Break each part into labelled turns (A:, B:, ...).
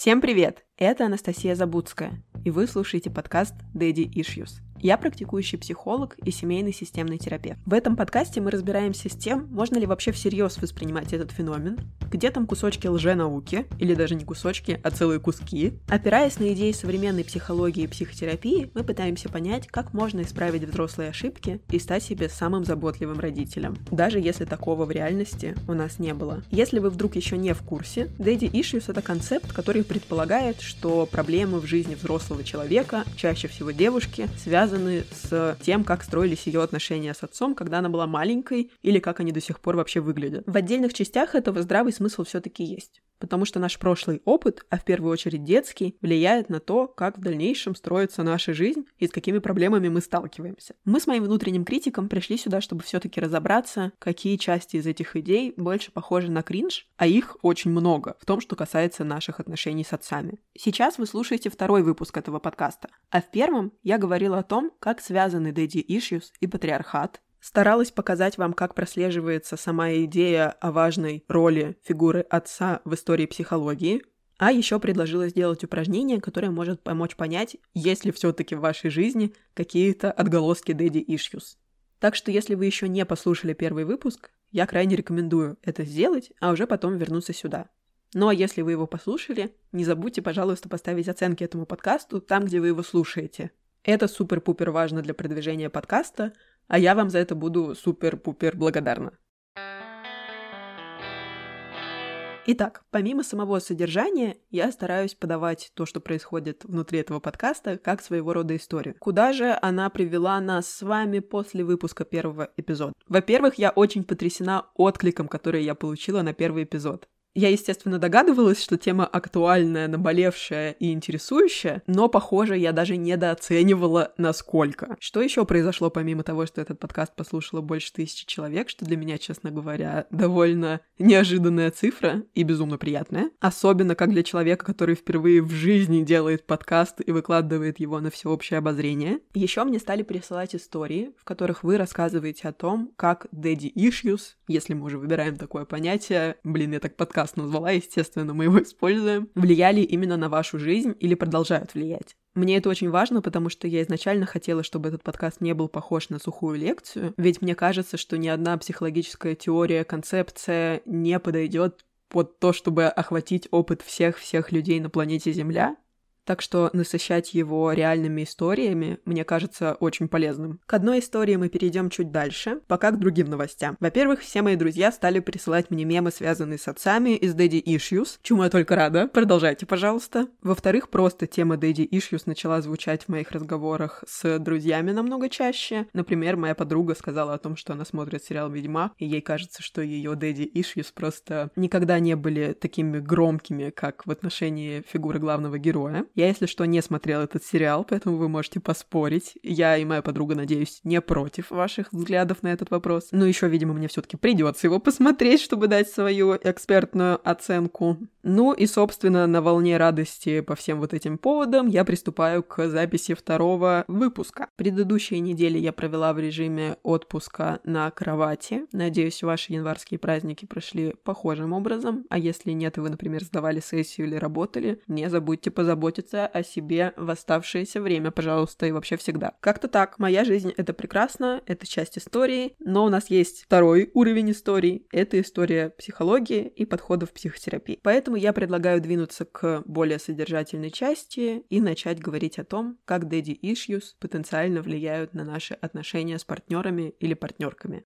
A: Всем привет! Это Анастасия Забудская, и вы слушаете подкаст Daddy Issues. Я практикующий психолог и семейный системный терапевт. В этом подкасте мы разбираемся с тем, можно ли вообще всерьез воспринимать этот феномен, где там кусочки лженауки, или даже не кусочки, а целые куски. Опираясь на идеи современной психологии и психотерапии, мы пытаемся понять, как можно исправить взрослые ошибки и стать себе самым заботливым родителем, даже если такого в реальности у нас не было. Если вы вдруг еще не в курсе, Daddy Issues — это концепт, который предполагает, что проблемы в жизни взрослого человека, чаще всего девушки, связаны связаны с тем, как строились ее отношения с отцом, когда она была маленькой, или как они до сих пор вообще выглядят. В отдельных частях этого здравый смысл все-таки есть. Потому что наш прошлый опыт, а в первую очередь детский, влияет на то, как в дальнейшем строится наша жизнь и с какими проблемами мы сталкиваемся. Мы с моим внутренним критиком пришли сюда, чтобы все-таки разобраться, какие части из этих идей больше похожи на кринж, а их очень много в том, что касается наших отношений с отцами. Сейчас вы слушаете второй выпуск этого подкаста, а в первом я говорила о том, как связаны daddy issues и патриархат, Старалась показать вам, как прослеживается сама идея о важной роли фигуры отца в истории психологии, а еще предложила сделать упражнение, которое может помочь понять, есть ли все-таки в вашей жизни какие-то отголоски daddy issues. Так что если вы еще не послушали первый выпуск, я крайне рекомендую это сделать, а уже потом вернуться сюда. Ну а если вы его послушали, не забудьте, пожалуйста, поставить оценки этому подкасту там, где вы его слушаете. Это супер-пупер важно для продвижения подкаста, а я вам за это буду супер-пупер благодарна. Итак, помимо самого содержания, я стараюсь подавать то, что происходит внутри этого подкаста, как своего рода историю. Куда же она привела нас с вами после выпуска первого эпизода? Во-первых, я очень потрясена откликом, который я получила на первый эпизод. Я, естественно, догадывалась, что тема актуальная, наболевшая и интересующая, но, похоже, я даже недооценивала, насколько. Что еще произошло, помимо того, что этот подкаст послушало больше тысячи человек, что для меня, честно говоря, довольно неожиданная цифра и безумно приятная. Особенно как для человека, который впервые в жизни делает подкаст и выкладывает его на всеобщее обозрение. Еще мне стали присылать истории, в которых вы рассказываете о том, как daddy issues, если мы уже выбираем такое понятие, блин, я так подкаст подкаст назвала, естественно, мы его используем, влияли именно на вашу жизнь или продолжают влиять. Мне это очень важно, потому что я изначально хотела, чтобы этот подкаст не был похож на сухую лекцию, ведь мне кажется, что ни одна психологическая теория, концепция не подойдет под то, чтобы охватить опыт всех-всех людей на планете Земля, так что насыщать его реальными историями мне кажется очень полезным. К одной истории мы перейдем чуть дальше, пока к другим новостям. Во-первых, все мои друзья стали присылать мне мемы, связанные с отцами из Daddy Issues, чему я только рада. Продолжайте, пожалуйста. Во-вторых, просто тема Daddy Issues начала звучать в моих разговорах с друзьями намного чаще. Например, моя подруга сказала о том, что она смотрит сериал «Ведьмак», и ей кажется, что ее Daddy Issues просто никогда не были такими громкими, как в отношении фигуры главного героя. Я, если что, не смотрел этот сериал, поэтому вы можете поспорить. Я и моя подруга, надеюсь, не против ваших взглядов на этот вопрос. Но еще, видимо, мне все-таки придется его посмотреть, чтобы дать свою экспертную оценку. Ну и, собственно, на волне радости по всем вот этим поводам я приступаю к записи второго выпуска. Предыдущие недели я провела в режиме отпуска на кровати. Надеюсь, ваши январские праздники прошли похожим образом. А если нет, и вы, например, сдавали сессию или работали, не забудьте позаботиться заботиться о себе в оставшееся время, пожалуйста, и вообще всегда. Как-то так. Моя жизнь — это прекрасно, это часть истории, но у нас есть второй уровень истории. Это история психологии и подходов психотерапии. Поэтому я предлагаю двинуться к более содержательной части и начать говорить о том, как daddy issues потенциально влияют на наши отношения с партнерами или партнерками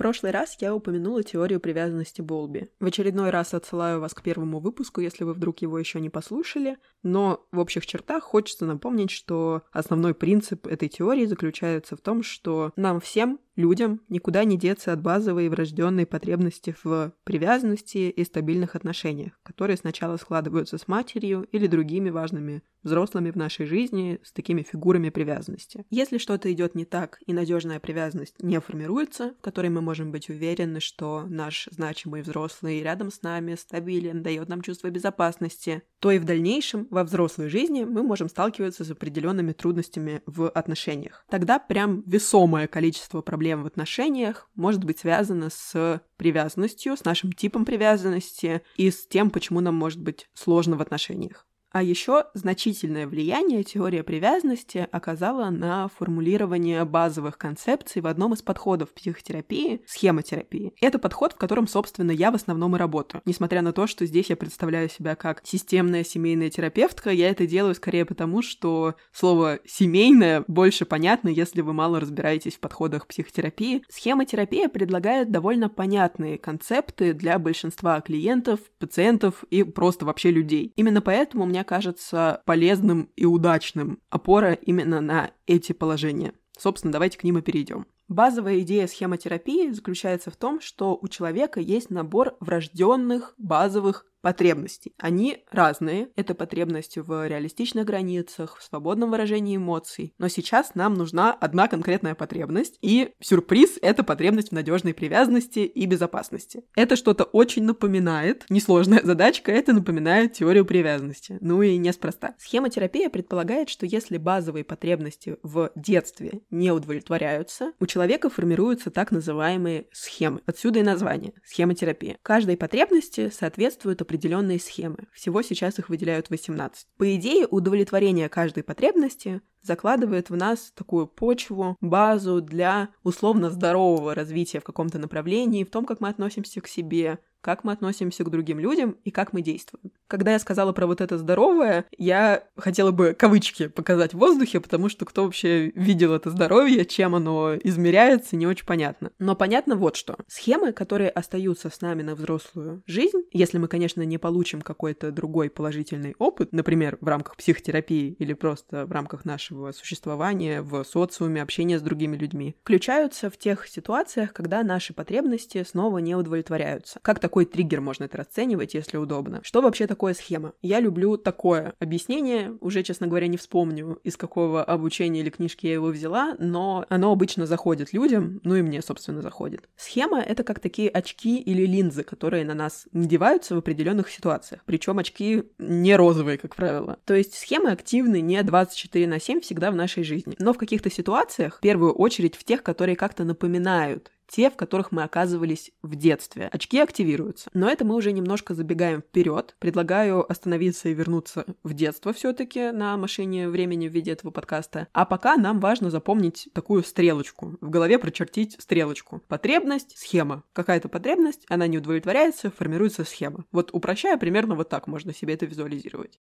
A: прошлый раз я упомянула теорию привязанности Болби. В очередной раз отсылаю вас к первому выпуску, если вы вдруг его еще не послушали, но в общих чертах хочется напомнить, что основной принцип этой теории заключается в том, что нам всем, людям, никуда не деться от базовой и врожденной потребности в привязанности и стабильных отношениях, которые сначала складываются с матерью или другими важными взрослыми в нашей жизни с такими фигурами привязанности. Если что-то идет не так и надежная привязанность не формируется, в которой мы можем быть уверены, что наш значимый взрослый рядом с нами стабилен, дает нам чувство безопасности, то и в дальнейшем во взрослой жизни мы можем сталкиваться с определенными трудностями в отношениях. Тогда прям весомое количество проблем в отношениях может быть связано с привязанностью, с нашим типом привязанности и с тем, почему нам может быть сложно в отношениях. А еще значительное влияние теория привязанности оказала на формулирование базовых концепций в одном из подходов психотерапии – схемотерапии. Это подход, в котором, собственно, я в основном и работаю. Несмотря на то, что здесь я представляю себя как системная семейная терапевтка, я это делаю скорее потому, что слово «семейное» больше понятно, если вы мало разбираетесь в подходах психотерапии. Схемотерапия предлагает довольно понятные концепты для большинства клиентов, пациентов и просто вообще людей. Именно поэтому у меня мне кажется полезным и удачным опора именно на эти положения. Собственно, давайте к ним и перейдем. Базовая идея схемотерапии заключается в том, что у человека есть набор врожденных базовых потребностей. Они разные. Это потребности в реалистичных границах, в свободном выражении эмоций. Но сейчас нам нужна одна конкретная потребность. И сюрприз — это потребность в надежной привязанности и безопасности. Это что-то очень напоминает, несложная задачка, это напоминает теорию привязанности. Ну и неспроста. Схемотерапия предполагает, что если базовые потребности в детстве не удовлетворяются, у человека формируются так называемые схемы. Отсюда и название — схемотерапия. Каждой потребности соответствует определенные схемы. Всего сейчас их выделяют 18. По идее, удовлетворение каждой потребности закладывает в нас такую почву, базу для условно здорового развития в каком-то направлении, в том, как мы относимся к себе, как мы относимся к другим людям и как мы действуем. Когда я сказала про вот это здоровое, я хотела бы кавычки показать в воздухе, потому что кто вообще видел это здоровье, чем оно измеряется, не очень понятно. Но понятно вот что. Схемы, которые остаются с нами на взрослую жизнь, если мы, конечно, не получим какой-то другой положительный опыт, например, в рамках психотерапии или просто в рамках нашего существования в социуме, общения с другими людьми, включаются в тех ситуациях, когда наши потребности снова не удовлетворяются. Как-то такой триггер можно это расценивать, если удобно. Что вообще такое схема? Я люблю такое объяснение, уже, честно говоря, не вспомню, из какого обучения или книжки я его взяла, но оно обычно заходит людям, ну и мне, собственно, заходит. Схема — это как такие очки или линзы, которые на нас надеваются в определенных ситуациях. Причем очки не розовые, как правило. То есть схемы активны не 24 на 7 всегда в нашей жизни. Но в каких-то ситуациях, в первую очередь в тех, которые как-то напоминают те, в которых мы оказывались в детстве. Очки активируются. Но это мы уже немножко забегаем вперед. Предлагаю остановиться и вернуться в детство все-таки на машине времени в виде этого подкаста. А пока нам важно запомнить такую стрелочку. В голове прочертить стрелочку. Потребность, схема. Какая-то потребность, она не удовлетворяется, формируется схема. Вот упрощая, примерно вот так можно себе это визуализировать.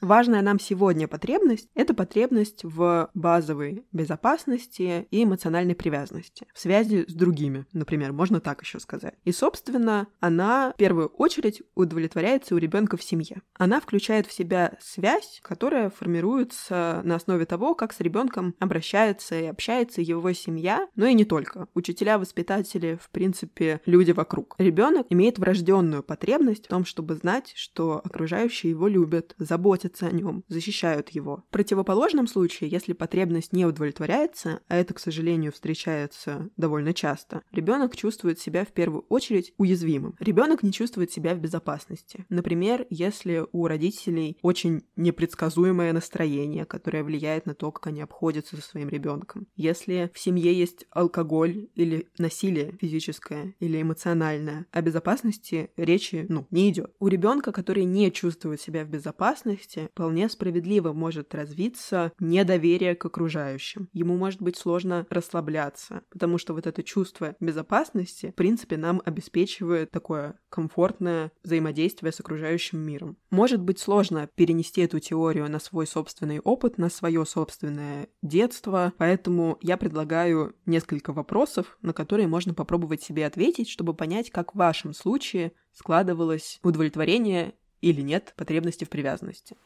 A: Важная нам сегодня потребность — это потребность в базовой безопасности и эмоциональной привязанности, в связи с другими, например, можно так еще сказать. И, собственно, она в первую очередь удовлетворяется у ребенка в семье. Она включает в себя связь, которая формируется на основе того, как с ребенком обращается и общается его семья, но и не только. Учителя, воспитатели, в принципе, люди вокруг. Ребенок имеет врожденную потребность в том, чтобы знать, что окружающие его любят, заботятся заботятся о нем, защищают его. В противоположном случае, если потребность не удовлетворяется, а это, к сожалению, встречается довольно часто, ребенок чувствует себя в первую очередь уязвимым. Ребенок не чувствует себя в безопасности. Например, если у родителей очень непредсказуемое настроение, которое влияет на то, как они обходятся со своим ребенком. Если в семье есть алкоголь или насилие физическое или эмоциональное, о безопасности речи ну, не идет. У ребенка, который не чувствует себя в безопасности, возрасте вполне справедливо может развиться недоверие к окружающим. Ему может быть сложно расслабляться, потому что вот это чувство безопасности, в принципе, нам обеспечивает такое комфортное взаимодействие с окружающим миром. Может быть сложно перенести эту теорию на свой собственный опыт, на свое собственное детство, поэтому я предлагаю несколько вопросов, на которые можно попробовать себе ответить, чтобы понять, как в вашем случае складывалось удовлетворение или нет потребности в привязанности.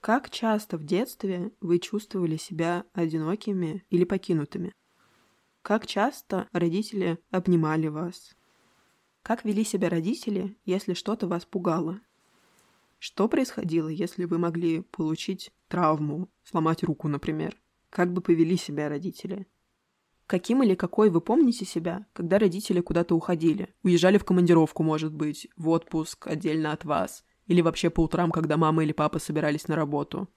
A: Как часто в детстве вы чувствовали себя одинокими или покинутыми? Как часто родители обнимали вас? Как вели себя родители, если что-то вас пугало? Что происходило, если вы могли получить травму, сломать руку, например? Как бы повели себя родители? Каким или какой вы помните себя, когда родители куда-то уходили? Уезжали в командировку, может быть, в отпуск отдельно от вас? Или вообще по утрам, когда мама или папа собирались на работу?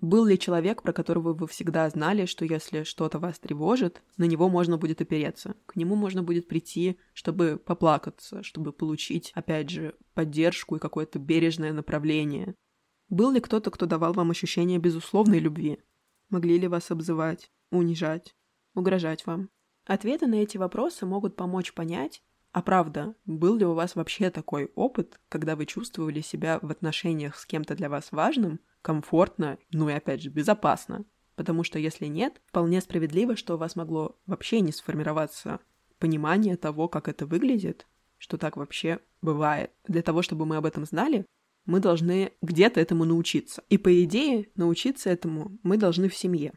A: Был ли человек, про которого вы всегда знали, что если что-то вас тревожит, на него можно будет опереться? К нему можно будет прийти, чтобы поплакаться, чтобы получить, опять же, поддержку и какое-то бережное направление. Был ли кто-то, кто давал вам ощущение безусловной любви? Могли ли вас обзывать, унижать? Угрожать вам? Ответы на эти вопросы могут помочь понять, а правда, был ли у вас вообще такой опыт, когда вы чувствовали себя в отношениях с кем-то для вас важным, комфортно, ну и опять же безопасно? Потому что если нет, вполне справедливо, что у вас могло вообще не сформироваться понимание того, как это выглядит, что так вообще бывает. Для того, чтобы мы об этом знали, мы должны где-то этому научиться. И по идее, научиться этому мы должны в семье.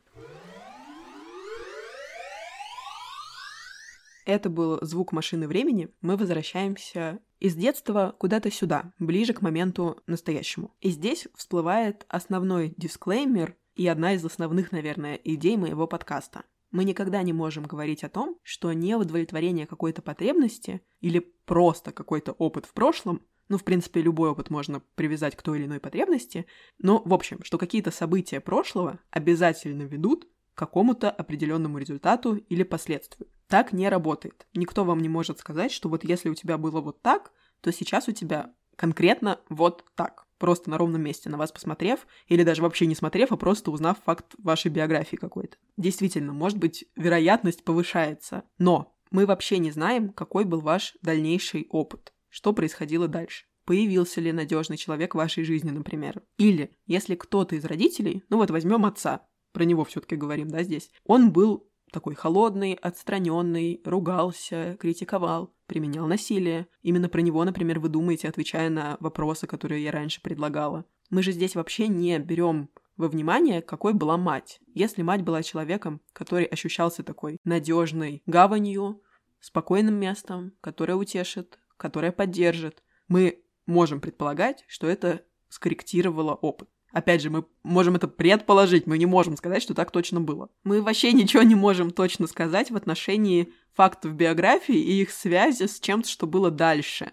A: Это был звук машины времени. Мы возвращаемся из детства куда-то сюда, ближе к моменту настоящему. И здесь всплывает основной дисклеймер и одна из основных, наверное, идей моего подкаста. Мы никогда не можем говорить о том, что неудовлетворение какой-то потребности или просто какой-то опыт в прошлом ну, в принципе, любой опыт можно привязать к той или иной потребности, но, в общем, что какие-то события прошлого обязательно ведут какому-то определенному результату или последствию. Так не работает. Никто вам не может сказать, что вот если у тебя было вот так, то сейчас у тебя конкретно вот так. Просто на ровном месте, на вас посмотрев, или даже вообще не смотрев, а просто узнав факт вашей биографии какой-то. Действительно, может быть, вероятность повышается. Но мы вообще не знаем, какой был ваш дальнейший опыт, что происходило дальше появился ли надежный человек в вашей жизни, например. Или, если кто-то из родителей, ну вот возьмем отца, про него все-таки говорим, да, здесь, он был такой холодный, отстраненный, ругался, критиковал, применял насилие. Именно про него, например, вы думаете, отвечая на вопросы, которые я раньше предлагала. Мы же здесь вообще не берем во внимание, какой была мать. Если мать была человеком, который ощущался такой надежной гаванью, спокойным местом, которое утешит, которое поддержит, мы можем предполагать, что это скорректировало опыт. Опять же, мы можем это предположить, мы не можем сказать, что так точно было. Мы вообще ничего не можем точно сказать в отношении фактов биографии и их связи с чем-то, что было дальше.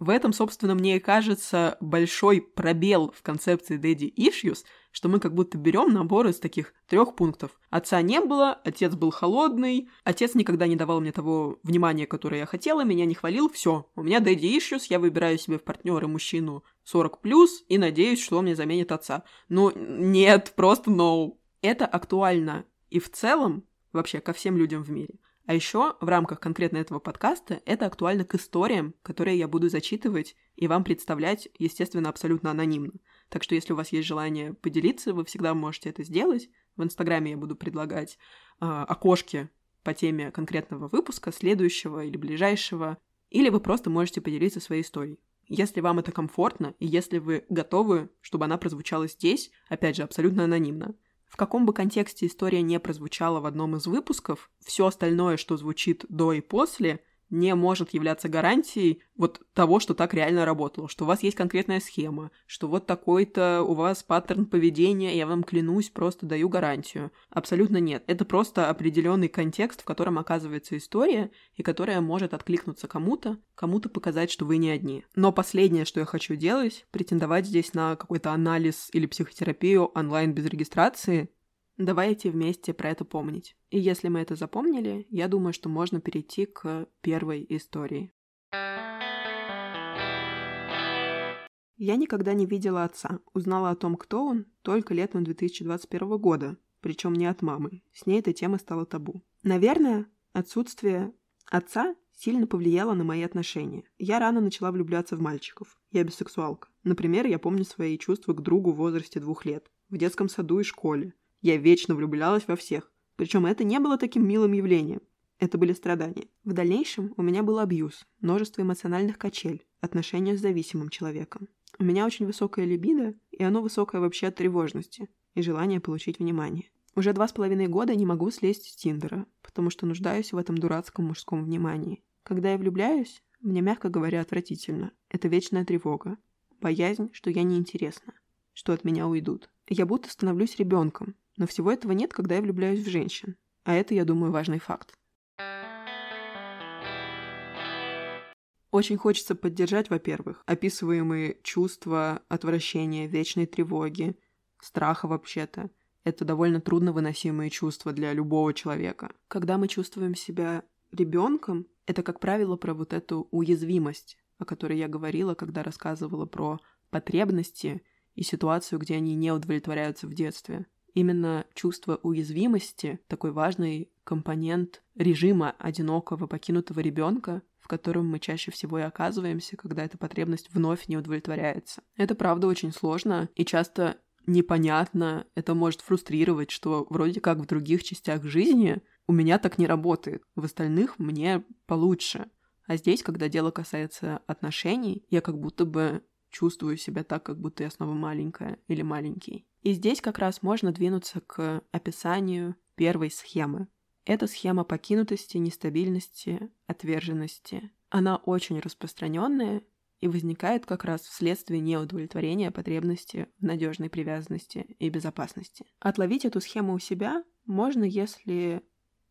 A: В этом, собственно, мне и кажется большой пробел в концепции Daddy Issues, что мы как будто берем набор из таких трех пунктов. Отца не было, отец был холодный, отец никогда не давал мне того внимания, которое я хотела, меня не хвалил, все. У меня Daddy Issues, я выбираю себе в партнеры мужчину 40 плюс и надеюсь, что он мне заменит отца. Ну, нет, просто no. Это актуально и в целом вообще ко всем людям в мире. А еще в рамках конкретно этого подкаста это актуально к историям, которые я буду зачитывать и вам представлять, естественно, абсолютно анонимно. Так что если у вас есть желание поделиться, вы всегда можете это сделать. В Инстаграме я буду предлагать э, окошки по теме конкретного выпуска, следующего или ближайшего, или вы просто можете поделиться своей историей. Если вам это комфортно, и если вы готовы, чтобы она прозвучала здесь, опять же, абсолютно анонимно, в каком бы контексте история не прозвучала в одном из выпусков, все остальное, что звучит до и после, не может являться гарантией вот того, что так реально работало, что у вас есть конкретная схема, что вот такой-то у вас паттерн поведения, я вам клянусь, просто даю гарантию. Абсолютно нет. Это просто определенный контекст, в котором оказывается история, и которая может откликнуться кому-то, кому-то показать, что вы не одни. Но последнее, что я хочу делать, претендовать здесь на какой-то анализ или психотерапию онлайн без регистрации, Давайте вместе про это помнить. И если мы это запомнили, я думаю, что можно перейти к первой истории. Я никогда не видела отца. Узнала о том, кто он, только летом 2021 года, причем не от мамы. С ней эта тема стала табу. Наверное, отсутствие отца сильно повлияло на мои отношения. Я рано начала влюбляться в мальчиков. Я бисексуалка. Например, я помню свои чувства к другу в возрасте двух лет. В детском саду и школе. Я вечно влюблялась во всех. Причем это не было таким милым явлением. Это были страдания. В дальнейшем у меня был абьюз, множество эмоциональных качель, отношения с зависимым человеком. У меня очень высокая либидо, и оно высокое вообще от тревожности и желания получить внимание. Уже два с половиной года не могу слезть с Тиндера, потому что нуждаюсь в этом дурацком мужском внимании. Когда я влюбляюсь, мне, мягко говоря, отвратительно. Это вечная тревога. Боязнь, что я неинтересна, что от меня уйдут. Я будто становлюсь ребенком, но всего этого нет, когда я влюбляюсь в женщин. А это, я думаю, важный факт. Очень хочется поддержать, во-первых, описываемые чувства отвращения, вечной тревоги, страха вообще-то. Это довольно трудно выносимые чувства для любого человека. Когда мы чувствуем себя ребенком, это, как правило, про вот эту уязвимость, о которой я говорила, когда рассказывала про потребности и ситуацию, где они не удовлетворяются в детстве. Именно чувство уязвимости – такой важный компонент режима одинокого покинутого ребенка, в котором мы чаще всего и оказываемся, когда эта потребность вновь не удовлетворяется. Это правда очень сложно и часто непонятно, это может фрустрировать, что вроде как в других частях жизни у меня так не работает, в остальных мне получше. А здесь, когда дело касается отношений, я как будто бы чувствую себя так, как будто я снова маленькая или маленький. И здесь как раз можно двинуться к описанию первой схемы. Это схема покинутости, нестабильности, отверженности. Она очень распространенная и возникает как раз вследствие неудовлетворения потребности в надежной привязанности и безопасности. Отловить эту схему у себя можно, если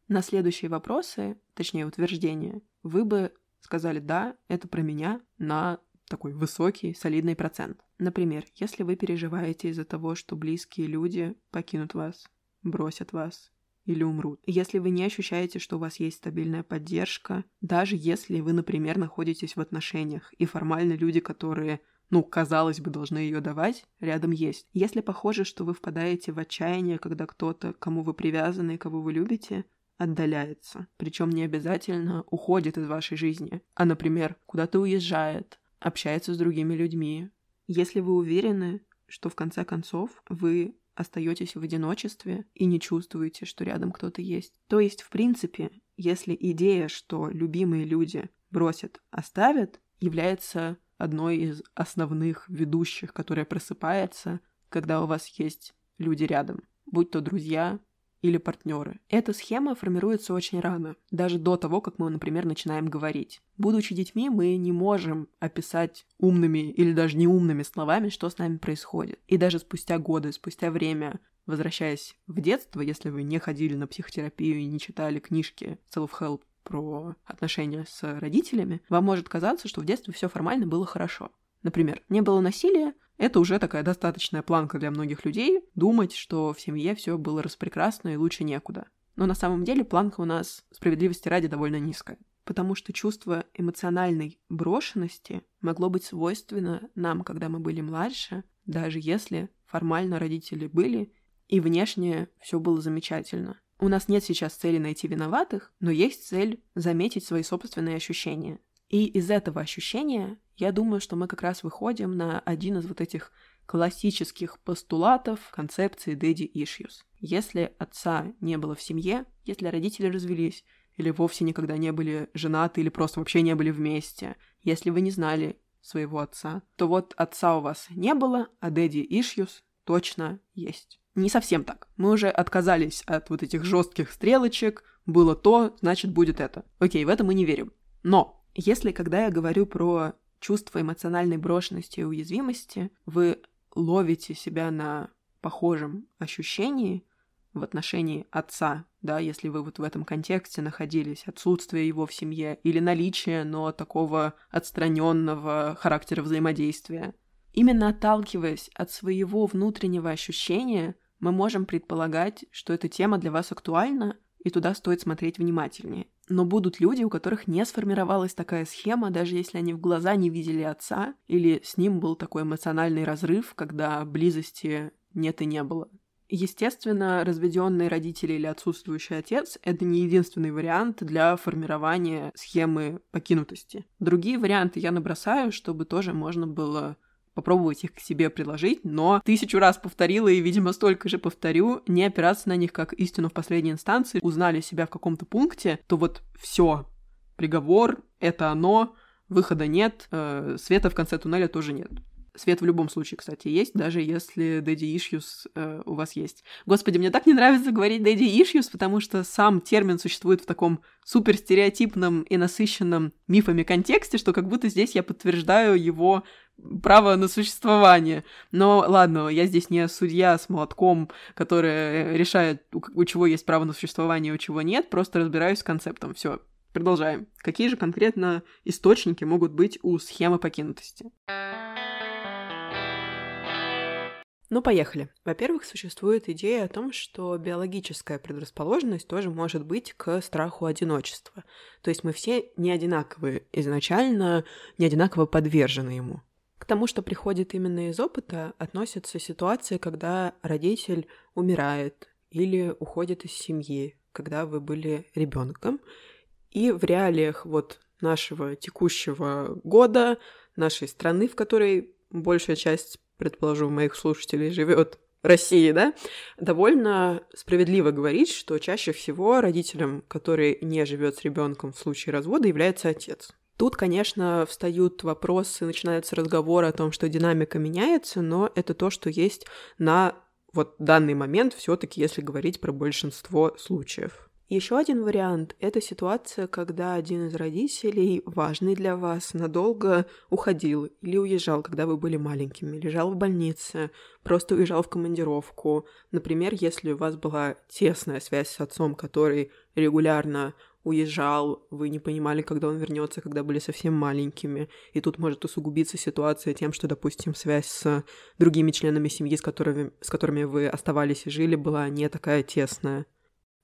A: на следующие вопросы, точнее утверждения, вы бы сказали «да, это про меня» на такой высокий, солидный процент. Например, если вы переживаете из-за того, что близкие люди покинут вас, бросят вас или умрут. Если вы не ощущаете, что у вас есть стабильная поддержка, даже если вы, например, находитесь в отношениях, и формально люди, которые ну, казалось бы, должны ее давать, рядом есть. Если похоже, что вы впадаете в отчаяние, когда кто-то, кому вы привязаны, кого вы любите, отдаляется. Причем не обязательно уходит из вашей жизни, а, например, куда-то уезжает, общается с другими людьми. Если вы уверены, что в конце концов вы остаетесь в одиночестве и не чувствуете, что рядом кто-то есть. То есть, в принципе, если идея, что любимые люди бросят, оставят, является одной из основных ведущих, которая просыпается, когда у вас есть люди рядом, будь то друзья, или партнеры. Эта схема формируется очень рано, даже до того, как мы, например, начинаем говорить. Будучи детьми, мы не можем описать умными или даже неумными словами, что с нами происходит. И даже спустя годы, спустя время, возвращаясь в детство, если вы не ходили на психотерапию и не читали книжки self-help про отношения с родителями, вам может казаться, что в детстве все формально было хорошо. Например, не было насилия, это уже такая достаточная планка для многих людей думать, что в семье все было распрекрасно и лучше некуда. Но на самом деле планка у нас, справедливости ради, довольно низкая. Потому что чувство эмоциональной брошенности могло быть свойственно нам, когда мы были младше, даже если формально родители были, и внешне все было замечательно. У нас нет сейчас цели найти виноватых, но есть цель заметить свои собственные ощущения. И из этого ощущения я думаю, что мы как раз выходим на один из вот этих классических постулатов концепции daddy issues. Если отца не было в семье, если родители развелись, или вовсе никогда не были женаты, или просто вообще не были вместе, если вы не знали своего отца, то вот отца у вас не было, а daddy issues точно есть. Не совсем так. Мы уже отказались от вот этих жестких стрелочек. Было то, значит будет это. Окей, в это мы не верим. Но если когда я говорю про чувство эмоциональной брошенности и уязвимости, вы ловите себя на похожем ощущении в отношении отца, да, если вы вот в этом контексте находились, отсутствие его в семье или наличие, но такого отстраненного характера взаимодействия. Именно отталкиваясь от своего внутреннего ощущения, мы можем предполагать, что эта тема для вас актуальна, и туда стоит смотреть внимательнее. Но будут люди, у которых не сформировалась такая схема, даже если они в глаза не видели отца, или с ним был такой эмоциональный разрыв, когда близости нет и не было. Естественно, разведенные родители или отсутствующий отец — это не единственный вариант для формирования схемы покинутости. Другие варианты я набросаю, чтобы тоже можно было попробовать их к себе приложить, но тысячу раз повторила и, видимо, столько же повторю, не опираться на них как истину в последней инстанции, узнали себя в каком-то пункте, то вот все, приговор, это оно, выхода нет, э, света в конце туннеля тоже нет. Свет в любом случае, кстати, есть, даже если daddy issues э, у вас есть. Господи, мне так не нравится говорить daddy issues, потому что сам термин существует в таком супер стереотипном и насыщенном мифами контексте, что как будто здесь я подтверждаю его право на существование. Но ладно, я здесь не судья с молотком, который решает, у, у чего есть право на существование, у чего нет, просто разбираюсь с концептом. Все, продолжаем. Какие же конкретно источники могут быть у схемы покинутости? Ну, поехали. Во-первых, существует идея о том, что биологическая предрасположенность тоже может быть к страху одиночества. То есть мы все не одинаковые изначально, не одинаково подвержены ему. К тому, что приходит именно из опыта, относятся ситуации, когда родитель умирает или уходит из семьи, когда вы были ребенком. И в реалиях вот нашего текущего года, нашей страны, в которой большая часть предположу, моих слушателей живет России, да, довольно справедливо говорить, что чаще всего родителем, который не живет с ребенком в случае развода, является отец. Тут, конечно, встают вопросы, начинается разговор о том, что динамика меняется, но это то, что есть на вот данный момент все-таки, если говорить про большинство случаев. Еще один вариант – это ситуация, когда один из родителей, важный для вас, надолго уходил или уезжал, когда вы были маленькими, лежал в больнице, просто уезжал в командировку. Например, если у вас была тесная связь с отцом, который регулярно уезжал, вы не понимали, когда он вернется, когда были совсем маленькими. И тут может усугубиться ситуация тем, что, допустим, связь с другими членами семьи, с которыми, с которыми вы оставались и жили, была не такая тесная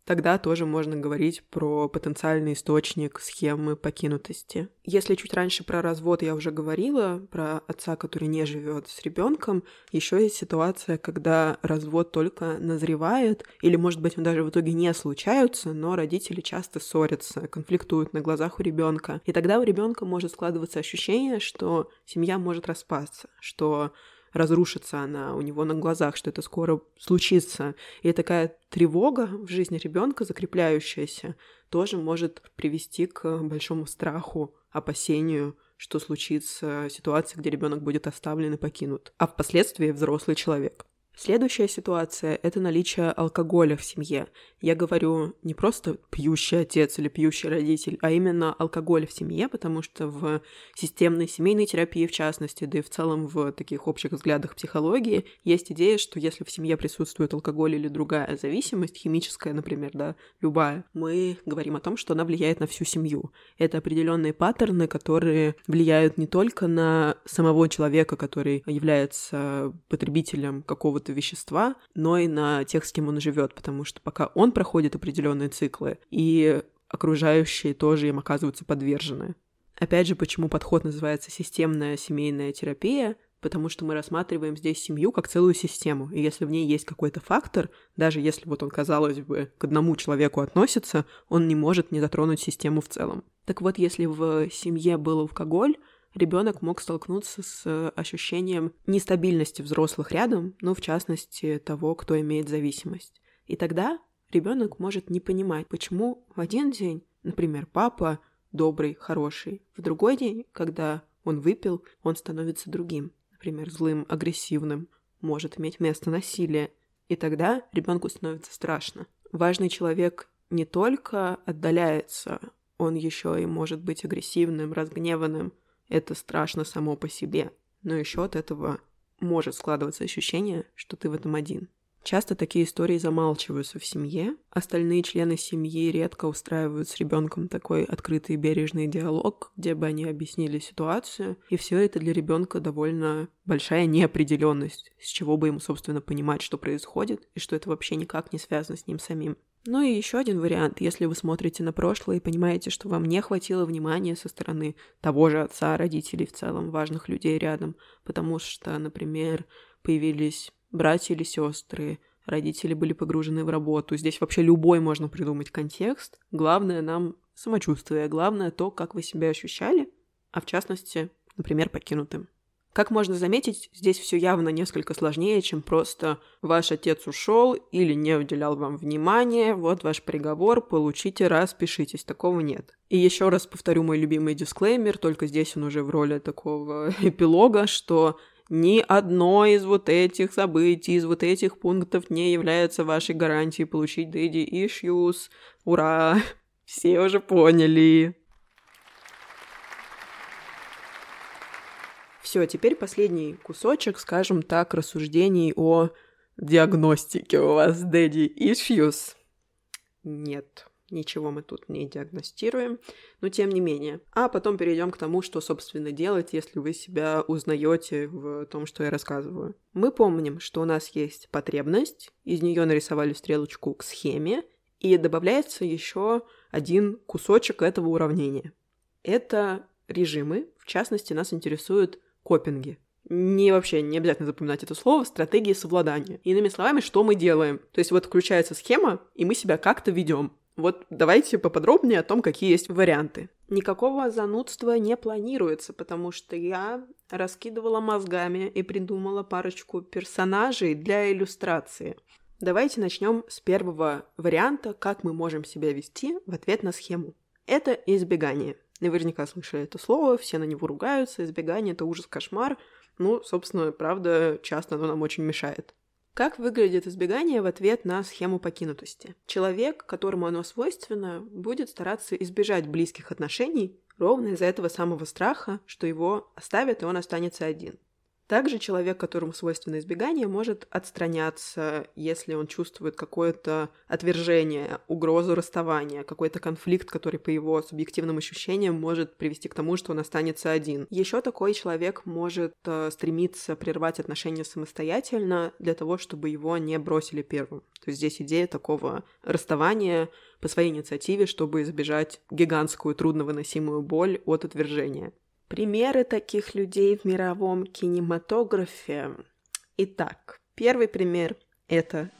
A: тогда тоже можно говорить про потенциальный источник схемы покинутости. Если чуть раньше про развод я уже говорила, про отца, который не живет с ребенком, еще есть ситуация, когда развод только назревает, или, может быть, он даже в итоге не случаются, но родители часто ссорятся, конфликтуют на глазах у ребенка. И тогда у ребенка может складываться ощущение, что семья может распасться, что разрушится она у него на глазах, что это скоро случится. И такая тревога в жизни ребенка, закрепляющаяся, тоже может привести к большому страху, опасению, что случится ситуация, где ребенок будет оставлен и покинут, а впоследствии взрослый человек. Следующая ситуация – это наличие алкоголя в семье. Я говорю не просто пьющий отец или пьющий родитель, а именно алкоголь в семье, потому что в системной семейной терапии, в частности, да и в целом в таких общих взглядах психологии, есть идея, что если в семье присутствует алкоголь или другая зависимость, химическая, например, да, любая, мы говорим о том, что она влияет на всю семью. Это определенные паттерны, которые влияют не только на самого человека, который является потребителем какого-то какого-то вещества, но и на тех, с кем он живет, потому что пока он проходит определенные циклы, и окружающие тоже им оказываются подвержены. Опять же, почему подход называется системная семейная терапия, потому что мы рассматриваем здесь семью как целую систему, и если в ней есть какой-то фактор, даже если вот он, казалось бы, к одному человеку относится, он не может не затронуть систему в целом. Так вот, если в семье был алкоголь, ребенок мог столкнуться с э, ощущением нестабильности взрослых рядом, ну, в частности, того, кто имеет зависимость. И тогда ребенок может не понимать, почему в один день, например, папа добрый, хороший, в другой день, когда он выпил, он становится другим, например, злым, агрессивным, может иметь место насилие. И тогда ребенку становится страшно. Важный человек не только отдаляется, он еще и может быть агрессивным, разгневанным, это страшно само по себе, но еще от этого может складываться ощущение, что ты в этом один. Часто такие истории замалчиваются в семье. Остальные члены семьи редко устраивают с ребенком такой открытый и бережный диалог, где бы они объяснили ситуацию. И все это для ребенка довольно большая неопределенность, с чего бы ему, собственно, понимать, что происходит, и что это вообще никак не связано с ним самим. Ну и еще один вариант, если вы смотрите на прошлое и понимаете, что вам не хватило внимания со стороны того же отца, родителей в целом, важных людей рядом, потому что, например, появились братья или сестры, родители были погружены в работу. Здесь вообще любой можно придумать контекст. Главное нам самочувствие, главное то, как вы себя ощущали, а в частности, например, покинутым. Как можно заметить, здесь все явно несколько сложнее, чем просто «ваш отец ушел или не уделял вам внимания, вот ваш приговор, получите, распишитесь». Такого нет. И еще раз повторю мой любимый дисклеймер, только здесь он уже в роли такого эпилога, что Ни одно из вот этих событий, из вот этих пунктов не является вашей гарантией получить Daddy Issues. Ура! Все уже поняли. Все, теперь последний кусочек, скажем так, рассуждений о диагностике у вас Daddy Issues. Нет, ничего мы тут не диагностируем, но тем не менее. А потом перейдем к тому, что, собственно, делать, если вы себя узнаете в том, что я рассказываю. Мы помним, что у нас есть потребность, из нее нарисовали стрелочку к схеме, и добавляется еще один кусочек этого уравнения. Это режимы, в частности, нас интересуют копинги. Не вообще, не обязательно запоминать это слово, стратегии совладания. Иными словами, что мы делаем? То есть вот включается схема, и мы себя как-то ведем. Вот давайте поподробнее о том, какие есть варианты. Никакого занудства не планируется, потому что я раскидывала мозгами и придумала парочку персонажей для иллюстрации. Давайте начнем с первого варианта, как мы можем себя вести в ответ на схему. Это избегание. Наверняка слышали это слово, все на него ругаются, избегание — это ужас-кошмар. Ну, собственно, правда, часто оно нам очень мешает. Как выглядит избегание в ответ на схему покинутости? Человек, которому оно свойственно, будет стараться избежать близких отношений ровно из-за этого самого страха, что его оставят и он останется один. Также человек, которому свойственно избегание, может отстраняться, если он чувствует какое-то отвержение, угрозу расставания, какой-то конфликт, который по его субъективным ощущениям может привести к тому, что он останется один. Еще такой человек может э, стремиться прервать отношения самостоятельно для того, чтобы его не бросили первым. То есть здесь идея такого расставания по своей инициативе, чтобы избежать гигантскую трудновыносимую боль от отвержения. Примеры таких людей в мировом кинематографе. Итак, первый пример — это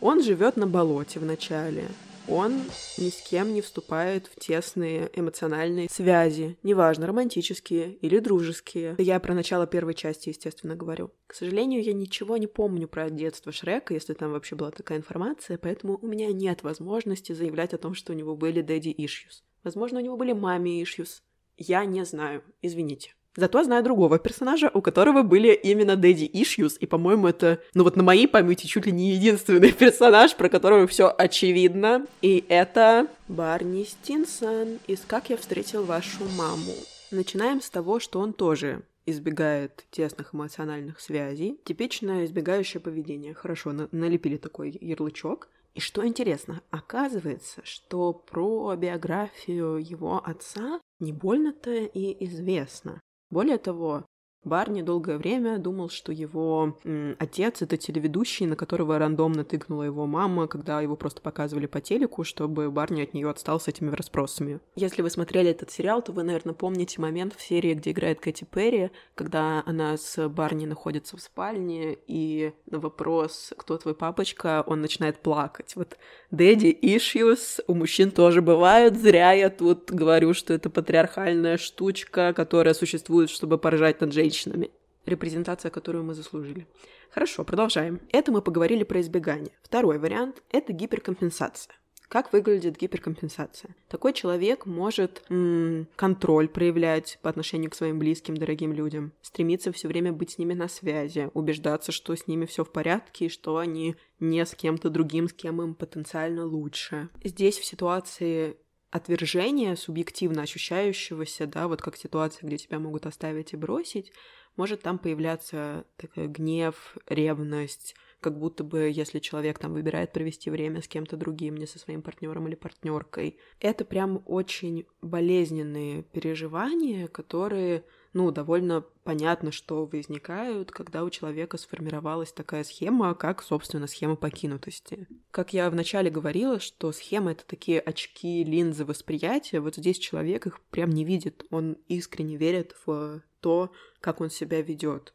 A: он живет на болоте вначале. Он ни с кем не вступает в тесные эмоциональные связи, неважно, романтические или дружеские. Я про начало первой части, естественно, говорю. К сожалению, я ничего не помню про детство Шрека, если там вообще была такая информация, поэтому у меня нет возможности заявлять о том, что у него были daddy issues. Возможно, у него были маме issues. Я не знаю, извините. Зато знаю другого персонажа, у которого были именно Daddy Issues, и, по-моему, это, ну вот на моей памяти чуть ли не единственный персонаж, про которого все очевидно, и это Барни Стинсон из «Как я встретил вашу маму». Начинаем с того, что он тоже избегает тесных эмоциональных связей. Типичное избегающее поведение. Хорошо, на налепили такой ярлычок. И что интересно, оказывается, что про биографию его отца не больно-то и известно. Более того, Барни долгое время думал, что его м, отец — это телеведущий, на которого рандомно тыкнула его мама, когда его просто показывали по телеку, чтобы Барни от нее отстал с этими расспросами. Если вы смотрели этот сериал, то вы, наверное, помните момент в серии, где играет Кэти Перри, когда она с Барни находится в спальне, и на вопрос «Кто твой папочка?» он начинает плакать. Вот daddy issues у мужчин тоже бывают. Зря я тут говорю, что это патриархальная штучка, которая существует, чтобы поражать над женщинами женщинами. Репрезентация, которую мы заслужили. Хорошо, продолжаем. Это мы поговорили про избегание. Второй вариант – это гиперкомпенсация. Как выглядит гиперкомпенсация? Такой человек может м- контроль проявлять по отношению к своим близким, дорогим людям, стремиться все время быть с ними на связи, убеждаться, что с ними все в порядке и что они не с кем-то другим, с кем им потенциально лучше. Здесь в ситуации отвержение субъективно ощущающегося, да, вот как ситуация, где тебя могут оставить и бросить, может там появляться такой гнев, ревность, как будто бы если человек там выбирает провести время с кем-то другим, не со своим партнером или партнеркой. Это прям очень болезненные переживания, которые ну, довольно понятно, что возникают, когда у человека сформировалась такая схема, как, собственно, схема покинутости. Как я вначале говорила, что схема — это такие очки, линзы восприятия, вот здесь человек их прям не видит, он искренне верит в то, как он себя ведет.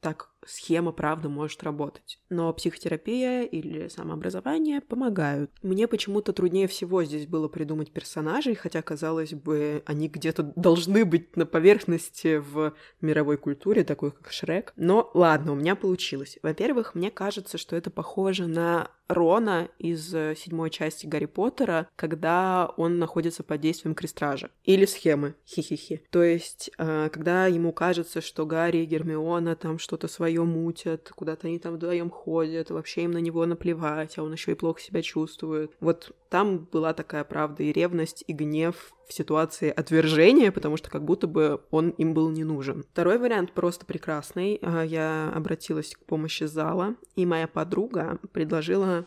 A: Так схема правда может работать. Но психотерапия или самообразование помогают. Мне почему-то труднее всего здесь было придумать персонажей, хотя, казалось бы, они где-то должны быть на поверхности в мировой культуре, такой как Шрек. Но ладно, у меня получилось. Во-первых, мне кажется, что это похоже на Рона из э, седьмой части Гарри Поттера, когда он находится под действием крестража. Или схемы, хи-хи-хи. То есть, э, когда ему кажется, что Гарри и Гермиона там что-то свое мутят, куда-то они там вдвоем ходят, вообще им на него наплевать, а он еще и плохо себя чувствует. Вот там была такая правда и ревность, и гнев в ситуации отвержения, потому что как будто бы он им был не нужен. Второй вариант просто прекрасный. А, я обратилась к помощи зала, и моя подруга предложила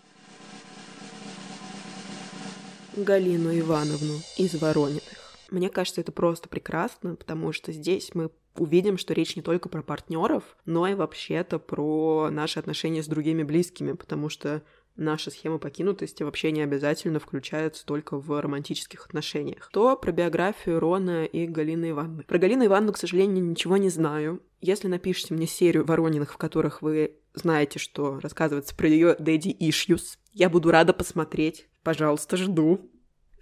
A: Галину Ивановну из Ворониных. Мне кажется, это просто прекрасно, потому что здесь мы увидим, что речь не только про партнеров, но и вообще-то про наши отношения с другими близкими, потому что наша схема покинутости вообще не обязательно включается только в романтических отношениях. То про биографию Рона и Галины Ивановны. Про Галину Ивановну, к сожалению, ничего не знаю. Если напишите мне серию Ворониных, в которых вы знаете, что рассказывается про ее Daddy Issues, я буду рада посмотреть. Пожалуйста, жду.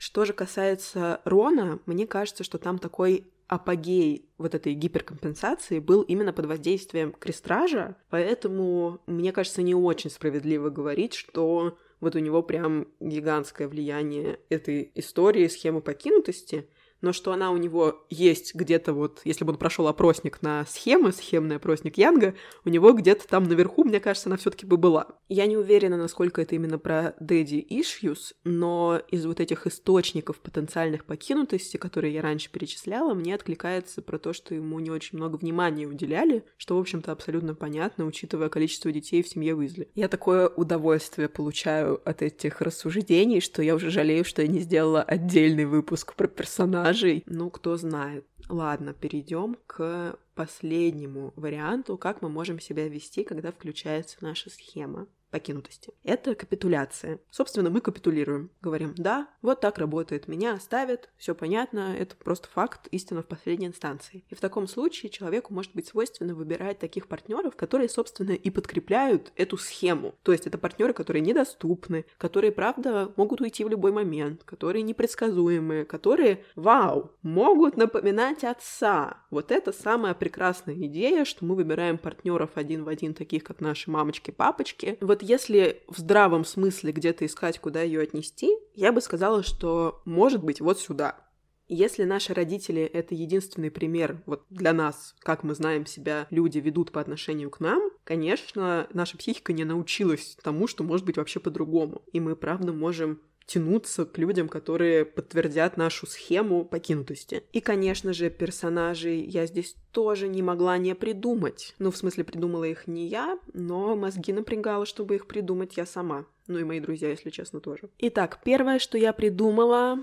A: Что же касается Рона, мне кажется, что там такой апогей вот этой гиперкомпенсации был именно под воздействием крестража, поэтому, мне кажется, не очень справедливо говорить, что вот у него прям гигантское влияние этой истории, схемы покинутости, но что она у него есть где-то вот, если бы он прошел опросник на схемы, схемный опросник Янга, у него где-то там наверху, мне кажется, она все-таки бы была. Я не уверена, насколько это именно про Daddy Issues, но из вот этих источников потенциальных покинутости, которые я раньше перечисляла, мне откликается про то, что ему не очень много внимания уделяли, что, в общем-то, абсолютно понятно, учитывая количество детей в семье Уизли. Я такое удовольствие получаю от этих рассуждений, что я уже жалею, что я не сделала отдельный выпуск про персонажа, персонажей, ну, кто знает. Ладно, перейдем к последнему варианту, как мы можем себя вести, когда включается наша схема покинутости. Это капитуляция. Собственно, мы капитулируем. Говорим, да, вот так работает, меня оставят, все понятно, это просто факт, истина в последней инстанции. И в таком случае человеку может быть свойственно выбирать таких партнеров, которые, собственно, и подкрепляют эту схему. То есть это партнеры, которые недоступны, которые, правда, могут уйти в любой момент, которые непредсказуемые, которые, вау, могут напоминать отца. Вот это самая прекрасная идея, что мы выбираем партнеров один в один, таких как наши мамочки-папочки. Вот если в здравом смысле где-то искать, куда ее отнести, я бы сказала, что может быть вот сюда. Если наши родители — это единственный пример вот для нас, как мы знаем себя, люди ведут по отношению к нам, конечно, наша психика не научилась тому, что может быть вообще по-другому. И мы, правда, можем тянуться к людям, которые подтвердят нашу схему покинутости. И, конечно же, персонажей я здесь тоже не могла не придумать. Ну, в смысле, придумала их не я, но мозги напрягала, чтобы их придумать я сама. Ну и мои друзья, если честно, тоже. Итак, первое, что я придумала,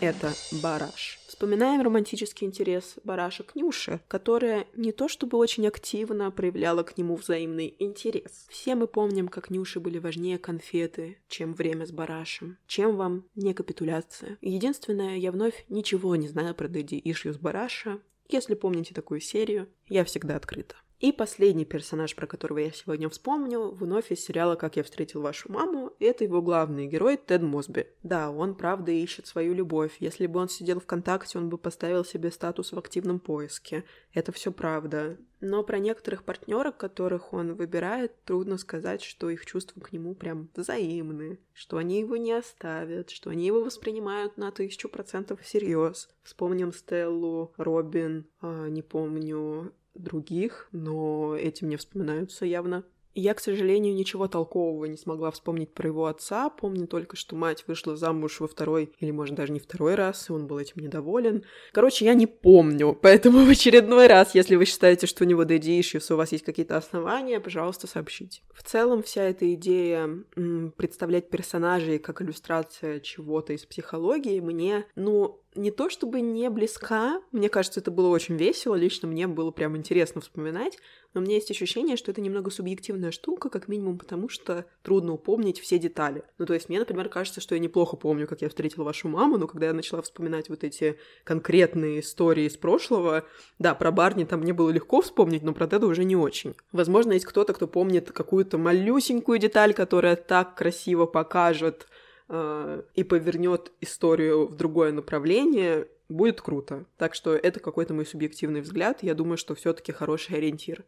A: это бараш. Вспоминаем романтический интерес Бараша к Нюше, которая не то чтобы очень активно проявляла к нему взаимный интерес. Все мы помним, как Нюше были важнее конфеты, чем время с Барашем. Чем вам не капитуляция? Единственное, я вновь ничего не знаю про Дэдди Ишью с Бараша. Если помните такую серию, я всегда открыта. И последний персонаж, про которого я сегодня вспомню, вновь из сериала «Как я встретил вашу маму», это его главный герой Тед Мосби. Да, он правда ищет свою любовь. Если бы он сидел ВКонтакте, он бы поставил себе статус в активном поиске. Это все правда. Но про некоторых партнеров, которых он выбирает, трудно сказать, что их чувства к нему прям взаимны, что они его не оставят, что они его воспринимают на тысячу процентов всерьез. Вспомним Стеллу, Робин, а, не помню, других, но эти мне вспоминаются явно. Я, к сожалению, ничего толкового не смогла вспомнить про его отца. Помню только, что мать вышла замуж во второй, или, может, даже не второй раз, и он был этим недоволен. Короче, я не помню, поэтому в очередной раз, если вы считаете, что у него daddy issues, у вас есть какие-то основания, пожалуйста, сообщите. В целом, вся эта идея м, представлять персонажей как иллюстрация чего-то из психологии мне, ну, не то чтобы не близка, мне кажется, это было очень весело, лично мне было прям интересно вспоминать, но у меня есть ощущение, что это немного субъективная штука, как минимум потому, что трудно упомнить все детали. Ну, то есть мне, например, кажется, что я неплохо помню, как я встретила вашу маму, но когда я начала вспоминать вот эти конкретные истории из прошлого, да, про Барни там мне было легко вспомнить, но про Теда уже не очень. Возможно, есть кто-то, кто помнит какую-то малюсенькую деталь, которая так красиво покажет э, и повернет историю в другое направление, будет круто. Так что это какой-то мой субъективный взгляд. Я думаю, что все-таки хороший ориентир.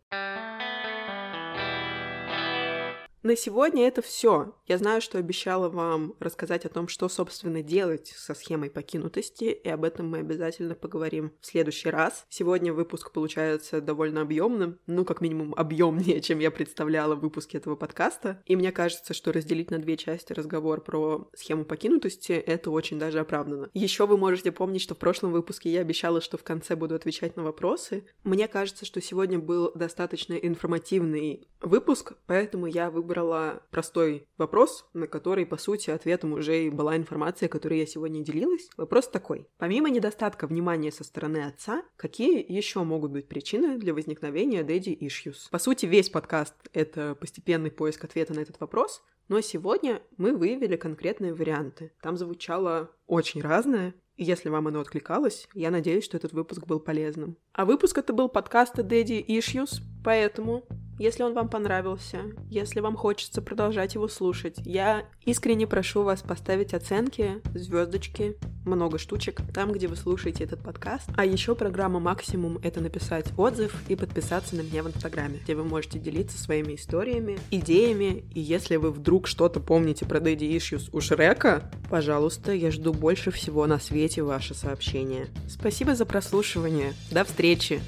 A: На сегодня это все. Я знаю, что обещала вам рассказать о том, что, собственно, делать со схемой покинутости, и об этом мы обязательно поговорим в следующий раз. Сегодня выпуск получается довольно объемным, ну, как минимум, объемнее, чем я представляла в выпуске этого подкаста. И мне кажется, что разделить на две части разговор про схему покинутости это очень даже оправдано. Еще вы можете помнить, что в прошлом выпуске я обещала, что в конце буду отвечать на вопросы. Мне кажется, что сегодня был достаточно информативный выпуск, поэтому я выбрала выбрала простой вопрос, на который, по сути, ответом уже и была информация, которой я сегодня делилась. Вопрос такой. Помимо недостатка внимания со стороны отца, какие еще могут быть причины для возникновения daddy issues? По сути, весь подкаст — это постепенный поиск ответа на этот вопрос, но сегодня мы выявили конкретные варианты. Там звучало очень разное, и если вам оно откликалось, я надеюсь, что этот выпуск был полезным. А выпуск это был подкаста Daddy Issues, поэтому если он вам понравился, если вам хочется продолжать его слушать, я искренне прошу вас поставить оценки, звездочки, много штучек там, где вы слушаете этот подкаст. А еще программа «Максимум» — это написать отзыв и подписаться на меня в Инстаграме, где вы можете делиться своими историями, идеями, и если вы вдруг что-то помните про Daddy Issues у Шрека, пожалуйста, я жду больше всего на свете ваши сообщения. Спасибо за прослушивание. До встречи!